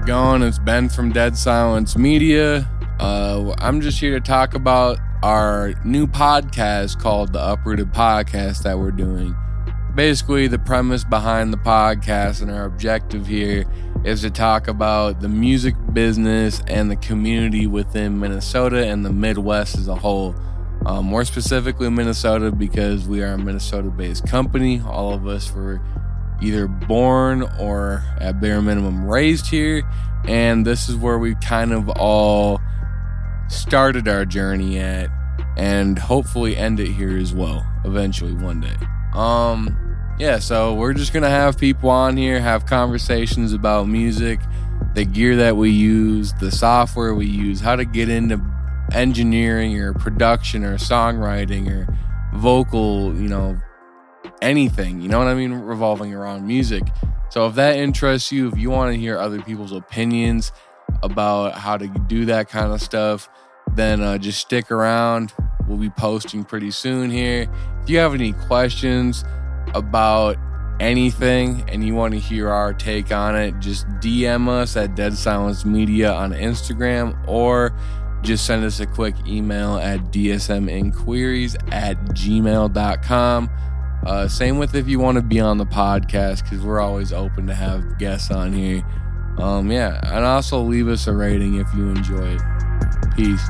It going? It's Ben from Dead Silence Media. Uh, I'm just here to talk about our new podcast called the Uprooted Podcast that we're doing. Basically, the premise behind the podcast and our objective here is to talk about the music business and the community within Minnesota and the Midwest as a whole. Um, more specifically, Minnesota, because we are a Minnesota based company. All of us were either born or at bare minimum raised here. And this is where we kind of all started our journey at and hopefully end it here as well eventually one day. Um yeah, so we're just to have people on here have conversations about music, the gear that we use, the software we use, how to get into engineering or production or songwriting or vocal, you know, anything, you know what I mean, revolving around music. So if that interests you, if you want to hear other people's opinions about how to do that kind of stuff, then uh, just stick around. We'll be posting pretty soon here. If you have any questions about anything and you want to hear our take on it, just DM us at Dead Silence Media on Instagram or just send us a quick email at dsminquiries at gmail.com. Uh, same with if you want to be on the podcast because we're always open to have guests on here. Um, yeah, and also leave us a rating if you enjoy it. Peace.